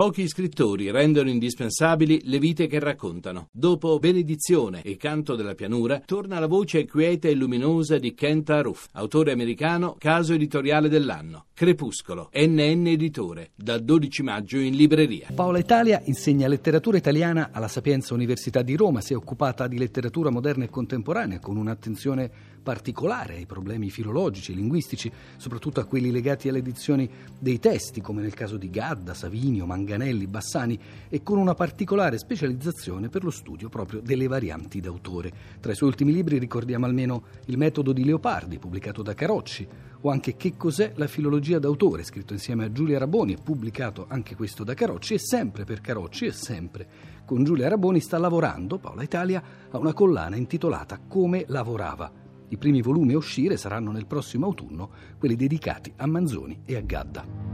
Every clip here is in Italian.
Pochi scrittori rendono indispensabili le vite che raccontano. Dopo Benedizione e Canto della pianura, torna la voce quieta e luminosa di Kent Aruf, autore americano, caso editoriale dell'anno. Crepuscolo, NN Editore, dal 12 maggio in libreria. Paola Italia insegna letteratura italiana alla Sapienza Università di Roma, si è occupata di letteratura moderna e contemporanea con un'attenzione particolare ai problemi filologici e linguistici, soprattutto a quelli legati alle edizioni dei testi, come nel caso di Gadda, Savinio, Manganelli, Bassani, e con una particolare specializzazione per lo studio proprio delle varianti d'autore. Tra i suoi ultimi libri ricordiamo almeno Il metodo di Leopardi, pubblicato da Carocci, o anche Che cos'è la filologia d'autore, scritto insieme a Giulia Raboni e pubblicato anche questo da Carocci, e sempre per Carocci e sempre con Giulia Raboni sta lavorando, Paola Italia, a una collana intitolata Come lavorava i primi volumi a uscire saranno nel prossimo autunno, quelli dedicati a Manzoni e a Gadda.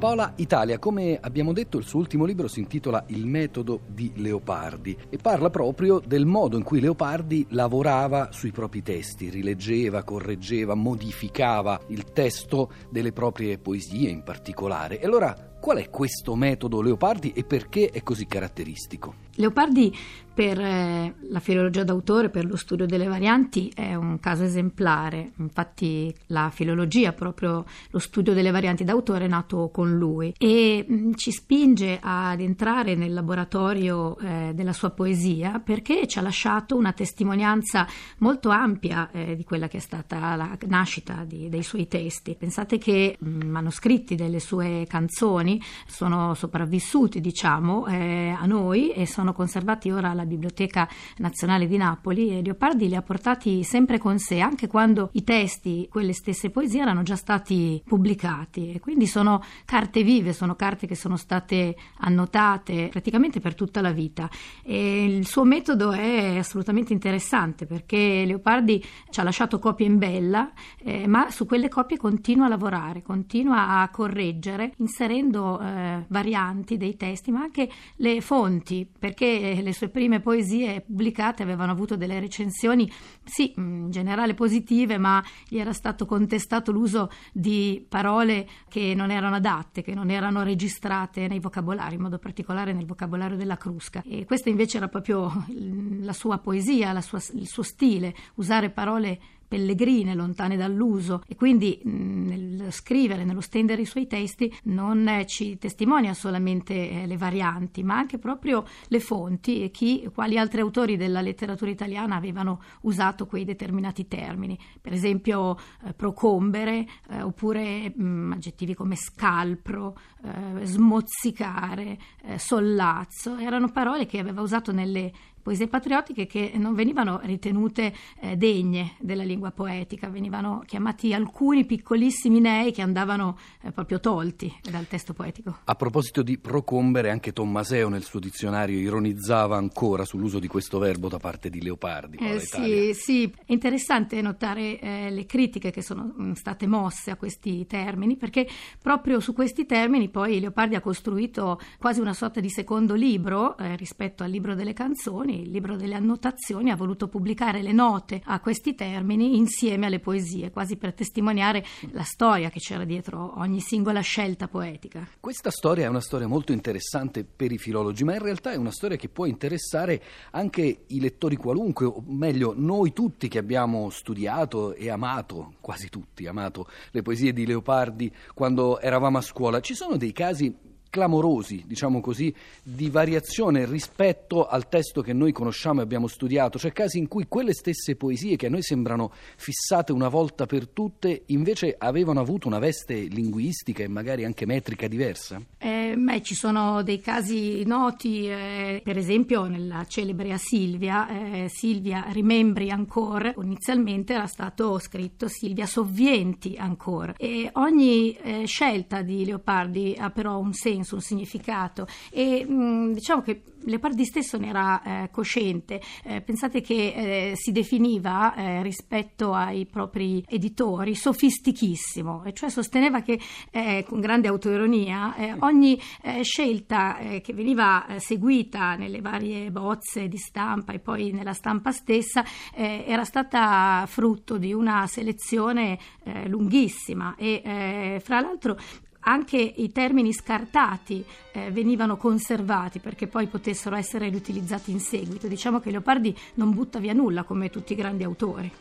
Paola Italia, come abbiamo detto, il suo ultimo libro si intitola Il metodo di Leopardi e parla proprio del modo in cui Leopardi lavorava sui propri testi, rileggeva, correggeva, modificava il testo delle proprie poesie in particolare. E allora, qual è questo metodo Leopardi e perché è così caratteristico? Leopardi per eh, la filologia d'autore, per lo studio delle varianti, è un caso esemplare. Infatti la filologia, proprio lo studio delle varianti d'autore, è nato con lui e mm, ci spinge ad entrare nel laboratorio eh, della sua poesia perché ci ha lasciato una testimonianza molto ampia eh, di quella che è stata la nascita di, dei suoi testi. Pensate che mh, mm, manoscritti delle sue canzoni sono sopravvissuti, diciamo, eh, a noi e sono sono conservati ora alla Biblioteca Nazionale di Napoli e Leopardi li ha portati sempre con sé, anche quando i testi, quelle stesse poesie erano già stati pubblicati. E quindi sono carte vive, sono carte che sono state annotate praticamente per tutta la vita. E il suo metodo è assolutamente interessante perché Leopardi ci ha lasciato copie in bella, eh, ma su quelle copie continua a lavorare, continua a correggere inserendo eh, varianti dei testi, ma anche le fonti per perché le sue prime poesie pubblicate avevano avuto delle recensioni, sì, in generale positive, ma gli era stato contestato l'uso di parole che non erano adatte, che non erano registrate nei vocabolari, in modo particolare nel vocabolario della Crusca. E questa invece era proprio la sua poesia, la sua, il suo stile, usare parole pellegrine, lontane dall'uso. E quindi mh, nel scrivere, nello stendere i suoi testi non eh, ci testimonia solamente eh, le varianti, ma anche proprio le fonti e chi, quali altri autori della letteratura italiana avevano usato quei determinati termini, per esempio eh, procombere eh, oppure mh, aggettivi come scalpro, eh, smozzicare, eh, sollazzo, erano parole che aveva usato nelle poesie patriottiche che non venivano ritenute eh, degne della lingua poetica, venivano chiamati alcuni piccolissimi nei che andavano eh, proprio tolti dal testo poetico. A proposito di procombere, anche Tommaseo nel suo dizionario ironizzava ancora sull'uso di questo verbo da parte di Leopardi. Eh, sì, sì, è interessante notare eh, le critiche che sono mh, mm, state mosse a questi termini, perché proprio su questi termini poi Leopardi ha costruito quasi una sorta di secondo libro eh, rispetto al libro delle canzoni il libro delle annotazioni, ha voluto pubblicare le note a questi termini insieme alle poesie, quasi per testimoniare la storia che c'era dietro ogni singola scelta poetica. Questa storia è una storia molto interessante per i filologi, ma in realtà è una storia che può interessare anche i lettori qualunque, o meglio, noi tutti che abbiamo studiato e amato, quasi tutti amato, le poesie di Leopardi quando eravamo a scuola. Ci sono dei casi clamorosi, diciamo così, di variazione rispetto al testo che noi conosciamo e abbiamo studiato, cioè casi in cui quelle stesse poesie che a noi sembrano fissate una volta per tutte, invece avevano avuto una veste linguistica e magari anche metrica diversa? Eh, beh, ci sono dei casi noti, eh, per esempio nella celebre a Silvia, eh, Silvia Rimembri ancora, inizialmente era stato scritto Silvia Sovvienti ancora e ogni eh, scelta di Leopardi ha però un senso senso, un significato. E mh, mm, diciamo che Leopardi stesso ne era eh, cosciente. Eh, pensate che eh, si definiva eh, rispetto ai propri editori sofistichissimo, e cioè sosteneva che eh, con grande autoironia eh, ogni scelta che veniva seguita nelle varie bozze di stampa e poi nella stampa stessa era stata frutto di una selezione lunghissima. E fra l'altro anche i termini scartati eh, venivano conservati perché poi potessero essere riutilizzati in seguito. Diciamo che Leopardi non butta via nulla come tutti i grandi autori.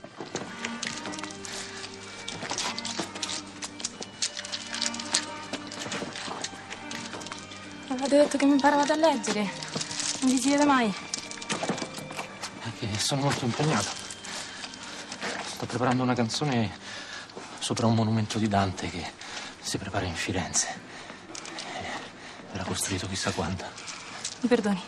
Avete detto che mi imparavate a leggere. Non vi si vede mai. È che sono molto impegnato. Sto preparando una canzone sopra un monumento di Dante che si prepara in Firenze. Era costruito chissà quando. Mi perdoni.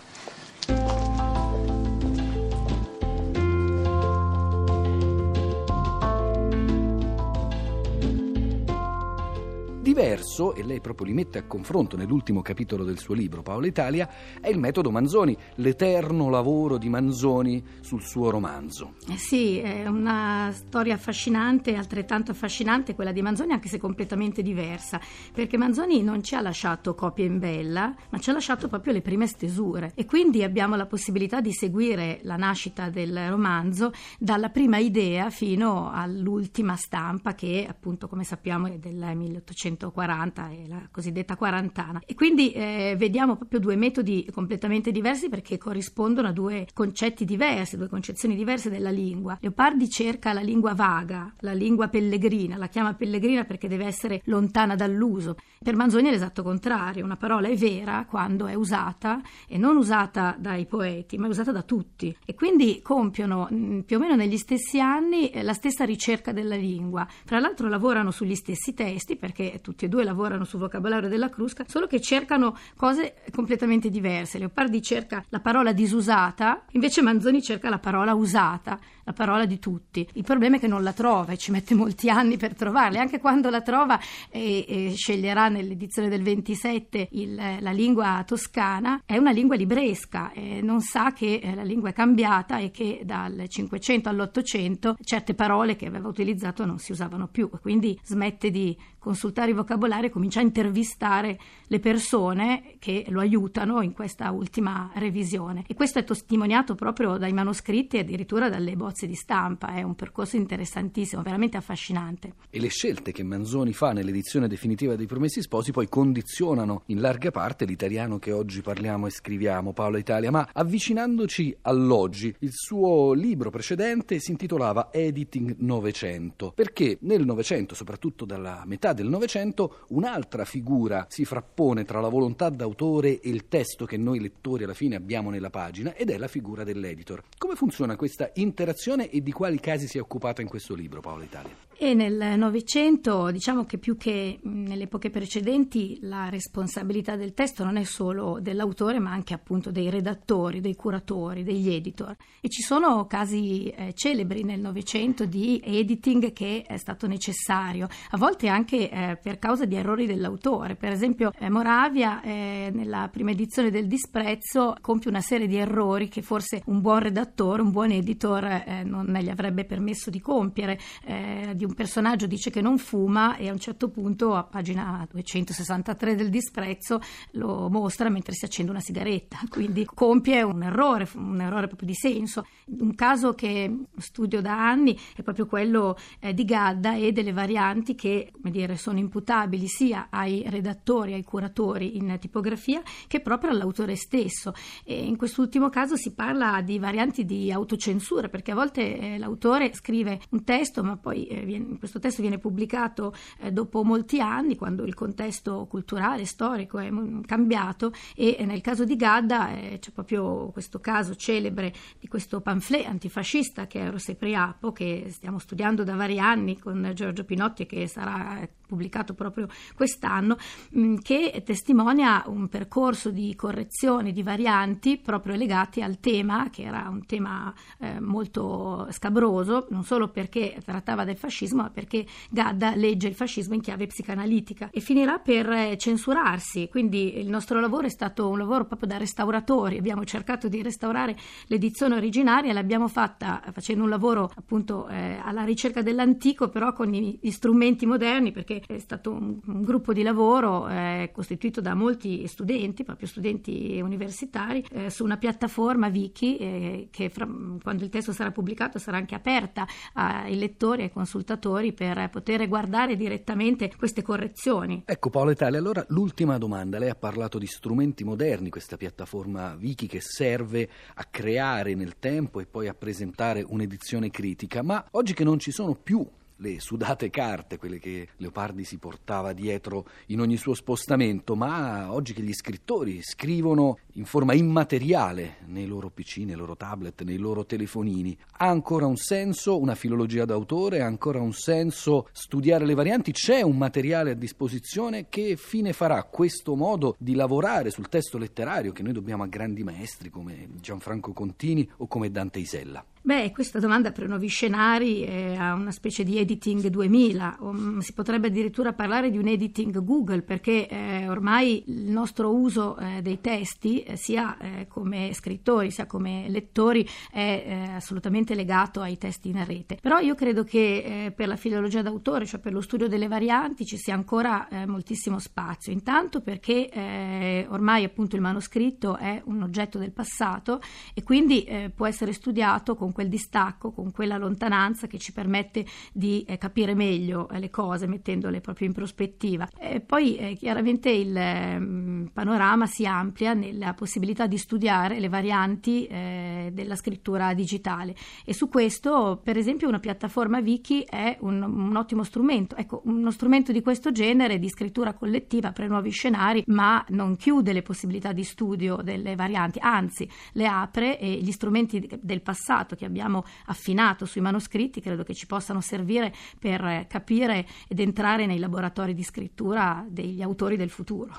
Diverso, e lei proprio li mette a confronto nell'ultimo capitolo del suo libro, Paola Italia, è il metodo Manzoni, l'eterno lavoro di Manzoni sul suo romanzo. Eh sì, è una storia affascinante, altrettanto affascinante quella di Manzoni, anche se completamente diversa, perché Manzoni non ci ha lasciato copia in bella, ma ci ha lasciato proprio le prime stesure e quindi abbiamo la possibilità di seguire la nascita del romanzo dalla prima idea fino all'ultima stampa che appunto come sappiamo è del 1800 140 e la cosiddetta quarantana. E quindi eh, vediamo proprio due metodi completamente diversi perché corrispondono a due concetti diversi, due concezioni diverse della lingua. Leopardi cerca la lingua vaga, la lingua pellegrina, la chiama pellegrina perché deve essere lontana dall'uso. Per Manzoni è l'esatto contrario, una parola è vera quando è usata e non usata dai poeti, ma è usata da tutti. E quindi compiono mh, più o meno negli stessi anni eh, la stessa ricerca della lingua. Fra l'altro lavorano sugli stessi testi perché tutti e due lavorano sul vocabolario della Crusca, solo che cercano cose completamente diverse. Leopardi cerca la parola disusata, invece Manzoni cerca la parola usata, la parola di tutti. Il problema è che non la trova e ci mette molti anni per trovarla. Anche quando la trova e, e sceglierà nell'edizione del 27 il, la lingua toscana, è una lingua libresca, e non sa che eh, la lingua è cambiata e che dal 500 all'800 certe parole che aveva utilizzato non si usavano più, quindi smette di consultare i vocabolari e comincia a intervistare le persone che lo aiutano in questa ultima revisione. E questo è testimoniato proprio dai manoscritti e addirittura dalle bozze di stampa. È un percorso interessantissimo, veramente affascinante. E le scelte che Manzoni fa nell'edizione definitiva dei Promessi Sposi poi condizionano in larga parte l'italiano che oggi parliamo e scriviamo, Paola Italia. Ma avvicinandoci all'oggi, il suo libro precedente si intitolava Editing Novecento, perché nel Novecento, soprattutto dalla metà del Novecento, un'altra figura si frappone tra la volontà d'autore e il testo che noi lettori alla fine abbiamo nella pagina ed è la figura dell'editor. Come funziona questa interazione e di quali casi si è occupata in questo libro, Paola Italia? E nel Novecento, diciamo che più che nelle epoche precedenti, la responsabilità del testo non è solo dell'autore, ma anche appunto dei redattori, dei curatori, degli editor. E ci sono casi eh, celebri nel Novecento di editing che è stato necessario, a volte anche eh, per causa di errori dell'autore. Per esempio, eh, Moravia, eh, nella prima edizione del Disprezzo, compie una serie di errori che forse un buon redattore, un buon editor eh, non gli avrebbe permesso di compiere. Eh, di un personaggio dice che non fuma e a un certo punto, a pagina 263 del Disprezzo, lo mostra mentre si accende una sigaretta. Quindi compie un errore, un errore proprio di senso. Un caso che studio da anni è proprio quello eh, di Gadda e delle varianti che, come dire, sono imputabili sia ai redattori, ai curatori in tipografia, che proprio all'autore stesso. E in quest'ultimo caso si parla di varianti di autocensura, perché a eh, l'autore scrive un testo, ma poi eh, viene, questo testo viene pubblicato eh, dopo molti anni, quando il contesto culturale, storico è cambiato, e eh, nel caso di Gadda eh, c'è proprio questo caso celebre di questo pamphlet antifascista che è Rosé Priapo, che stiamo studiando da vari anni con Giorgio Pinotti che sarà pubblicato proprio quest'anno, mm, che testimonia un percorso di correzione di varianti proprio legati al tema, che era un tema eh, molto scabroso, non solo perché trattava del fascismo, ma perché Gadda legge il fascismo in chiave psicanalitica e finirà per eh, censurarsi. Quindi il nostro lavoro è stato un lavoro proprio da restauratori, abbiamo cercato di restaurare l'edizione originaria, l'abbiamo fatta facendo un lavoro appunto eh, alla ricerca dell'antico, però con gli strumenti moderni, perché è stato un, un gruppo di lavoro eh, costituito da molti studenti, proprio studenti universitari, eh, su una piattaforma wiki eh, che fra, quando il testo sarà pubblicato sarà anche aperta ai lettori e ai consultatori per poter guardare direttamente queste correzioni. Ecco Paolo Italia, allora l'ultima domanda, lei ha parlato di strumenti moderni, questa piattaforma wiki che serve a creare nel tempo e poi a presentare un'edizione critica, ma oggi che non ci sono più le sudate carte, quelle che Leopardi si portava dietro in ogni suo spostamento, ma oggi che gli scrittori scrivono in forma immateriale nei loro PC, nei loro tablet, nei loro telefonini, ha ancora un senso una filologia d'autore, ha ancora un senso studiare le varianti, c'è un materiale a disposizione, che fine farà questo modo di lavorare sul testo letterario che noi dobbiamo a grandi maestri come Gianfranco Contini o come Dante Isella? Beh, questa domanda per nuovi scenari è una specie di editing 2000, o, mm, si potrebbe addirittura parlare di un editing Google perché eh, ormai il nostro uso eh, dei testi, eh, sia eh, come scrittori sia come lettori, è eh, assolutamente legato ai testi in rete. Però io credo che eh, per la filologia d'autore, cioè per lo studio delle varianti, ci sia ancora moltissimo spazio. Intanto perché ormai appunto il manoscritto è un oggetto del passato e quindi può essere studiato con con quel distacco, con quella lontananza che ci permette di eh, capire meglio eh, le cose mettendole proprio in prospettiva. E poi eh, chiaramente il mm, panorama si amplia nella possibilità di studiare le varianti eh, della scrittura digitale e su questo per esempio una piattaforma wiki è un, un ottimo strumento. Ecco, uno strumento di questo genere di scrittura collettiva per nuovi scenari, ma non chiude le possibilità di studio delle varianti, anzi le apre e gli strumenti del passato che abbiamo affinato sui manoscritti credo che ci possano servire per capire ed entrare nei laboratori di scrittura degli autori del futuro.